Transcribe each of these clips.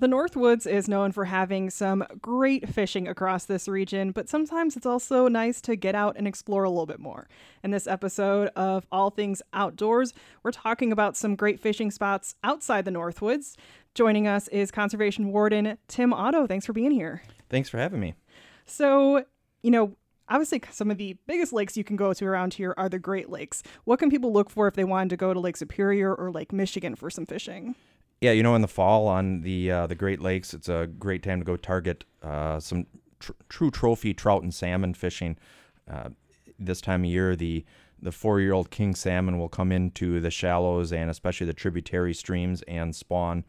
The Northwoods is known for having some great fishing across this region, but sometimes it's also nice to get out and explore a little bit more. In this episode of All Things Outdoors, we're talking about some great fishing spots outside the Northwoods. Joining us is Conservation Warden Tim Otto. Thanks for being here. Thanks for having me. So, you know, obviously some of the biggest lakes you can go to around here are the Great Lakes. What can people look for if they wanted to go to Lake Superior or Lake Michigan for some fishing? Yeah, you know, in the fall on the uh, the Great Lakes, it's a great time to go target uh, some tr- true trophy trout and salmon fishing. Uh, this time of year, the the four year old king salmon will come into the shallows and especially the tributary streams and spawn.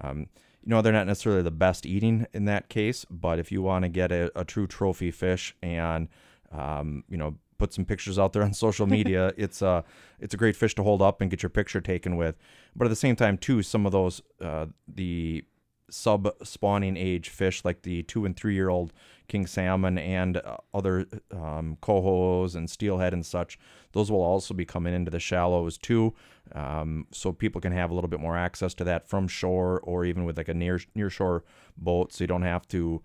Um, you know, they're not necessarily the best eating in that case, but if you want to get a, a true trophy fish and um, you know put some pictures out there on social media. it's a it's a great fish to hold up and get your picture taken with. But at the same time, too, some of those uh, the sub spawning age fish like the two and three year old king salmon and uh, other um, cohos and steelhead and such those will also be coming into the shallows too um, so people can have a little bit more access to that from shore or even with like a near near shore boat so you don't have to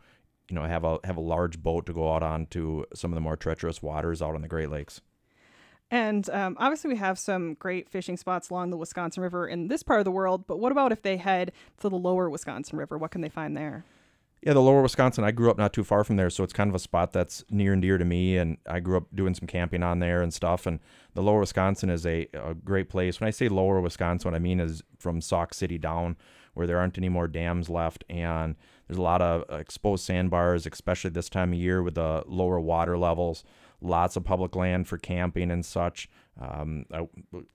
you know have a have a large boat to go out onto some of the more treacherous waters out on the Great Lakes. And um, obviously, we have some great fishing spots along the Wisconsin River in this part of the world. But what about if they head to the lower Wisconsin River? What can they find there? Yeah, the lower Wisconsin. I grew up not too far from there, so it's kind of a spot that's near and dear to me. And I grew up doing some camping on there and stuff. And the lower Wisconsin is a, a great place. When I say lower Wisconsin, what I mean is from Sauk City down, where there aren't any more dams left, and there's a lot of exposed sandbars, especially this time of year with the lower water levels. Lots of public land for camping and such. Um, a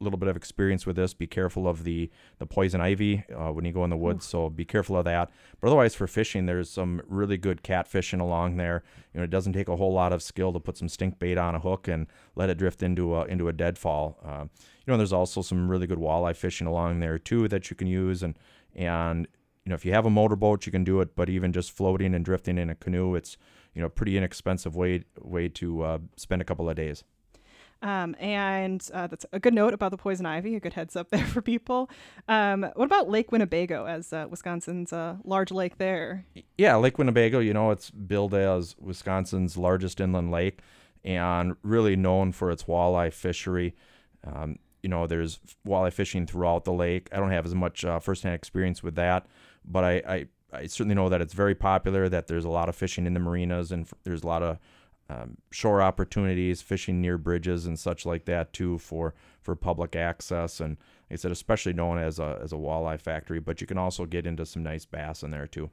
little bit of experience with this. Be careful of the the poison ivy uh, when you go in the woods, so be careful of that. But otherwise, for fishing, there's some really good catfishing along there. You know, it doesn't take a whole lot of skill to put some stink bait on a hook and let it drift into a into a deadfall. Uh, you know, there's also some really good walleye fishing along there too that you can use, and and you know, if you have a motorboat, you can do it. But even just floating and drifting in a canoe, it's you know, pretty inexpensive way way to uh, spend a couple of days. Um, and uh, that's a good note about the poison ivy. A good heads up there for people. Um, what about Lake Winnebago as uh, Wisconsin's uh, large lake there? Yeah, Lake Winnebago. You know, it's billed as Wisconsin's largest inland lake, and really known for its walleye fishery. Um, you know, there's walleye fishing throughout the lake. I don't have as much uh, firsthand experience with that, but I, I, I certainly know that it's very popular. That there's a lot of fishing in the marinas, and f- there's a lot of um, shore opportunities, fishing near bridges and such like that too for for public access. And like I said, especially known as a as a walleye factory, but you can also get into some nice bass in there too.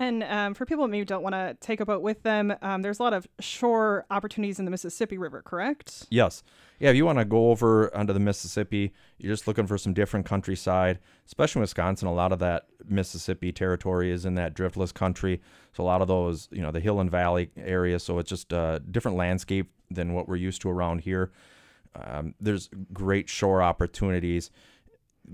And um, for people that maybe don't want to take a boat with them, um, there's a lot of shore opportunities in the Mississippi River, correct? Yes. Yeah, if you want to go over onto the Mississippi, you're just looking for some different countryside, especially in Wisconsin. A lot of that Mississippi territory is in that driftless country. So a lot of those, you know, the hill and valley area. So it's just a different landscape than what we're used to around here. Um, there's great shore opportunities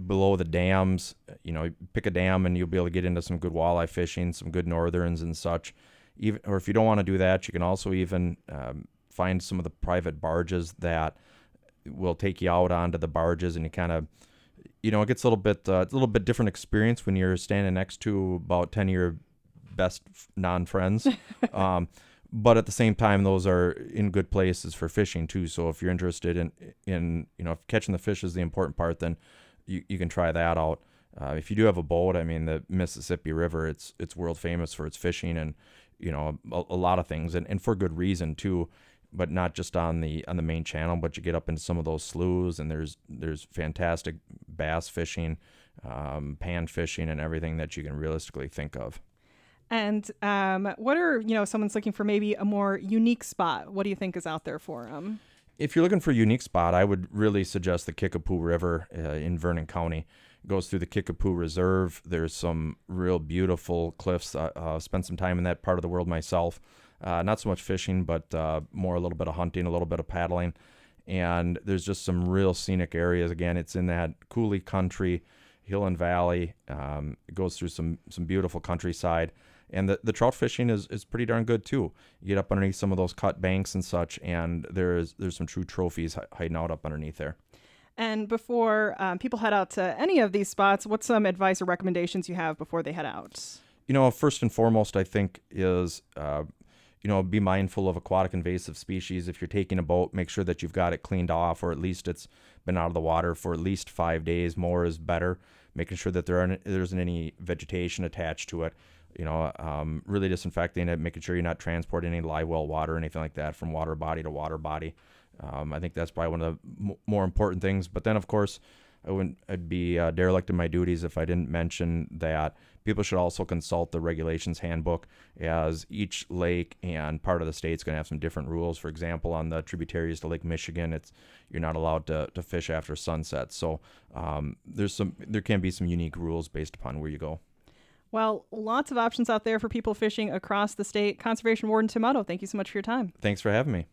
below the dams. You know, pick a dam and you'll be able to get into some good walleye fishing, some good northerns and such. Even or if you don't want to do that, you can also even um, find some of the private barges that will take you out onto the barges and you kind of you know it gets a little bit uh, a little bit different experience when you're standing next to about 10 of your best non-friends um, but at the same time those are in good places for fishing too so if you're interested in in you know if catching the fish is the important part then you, you can try that out. Uh, if you do have a boat, I mean, the Mississippi River, it's it's world famous for its fishing and you know a, a, lot of things, and, and for good reason too. But not just on the on the main channel, but you get up into some of those sloughs, and there's there's fantastic bass fishing, um, pan fishing, and everything that you can realistically think of. And um, what are you know someone's looking for maybe a more unique spot? What do you think is out there for them? If you're looking for a unique spot, I would really suggest the Kickapoo River uh, in Vernon County. It goes through the Kickapoo Reserve. There's some real beautiful cliffs. I uh, spent some time in that part of the world myself. Uh, not so much fishing, but uh, more a little bit of hunting, a little bit of paddling. And there's just some real scenic areas. Again, it's in that coulee country, hill and valley. Um, it goes through some some beautiful countryside and the, the trout fishing is, is pretty darn good too. You get up underneath some of those cut banks and such, and there's there's some true trophies hiding out up underneath there. And before um, people head out to any of these spots, what's some advice or recommendations you have before they head out? You know, first and foremost, I think is uh, you know be mindful of aquatic invasive species. If you're taking a boat, make sure that you've got it cleaned off, or at least it's been out of the water for at least five days. More is better. Making sure that there aren't there isn't any vegetation attached to it. You know, um, really disinfecting it, making sure you're not transporting any live well water or anything like that from water body to water body. Um, I think that's probably one of the m- more important things. But then, of course, I wouldn't I'd be uh, derelict in my duties if I didn't mention that people should also consult the regulations handbook as each lake and part of the state is going to have some different rules. For example, on the tributaries to Lake Michigan, it's you're not allowed to, to fish after sunset. So um, there's some there can be some unique rules based upon where you go. Well, lots of options out there for people fishing across the state. Conservation Warden Tim Otto, thank you so much for your time. Thanks for having me.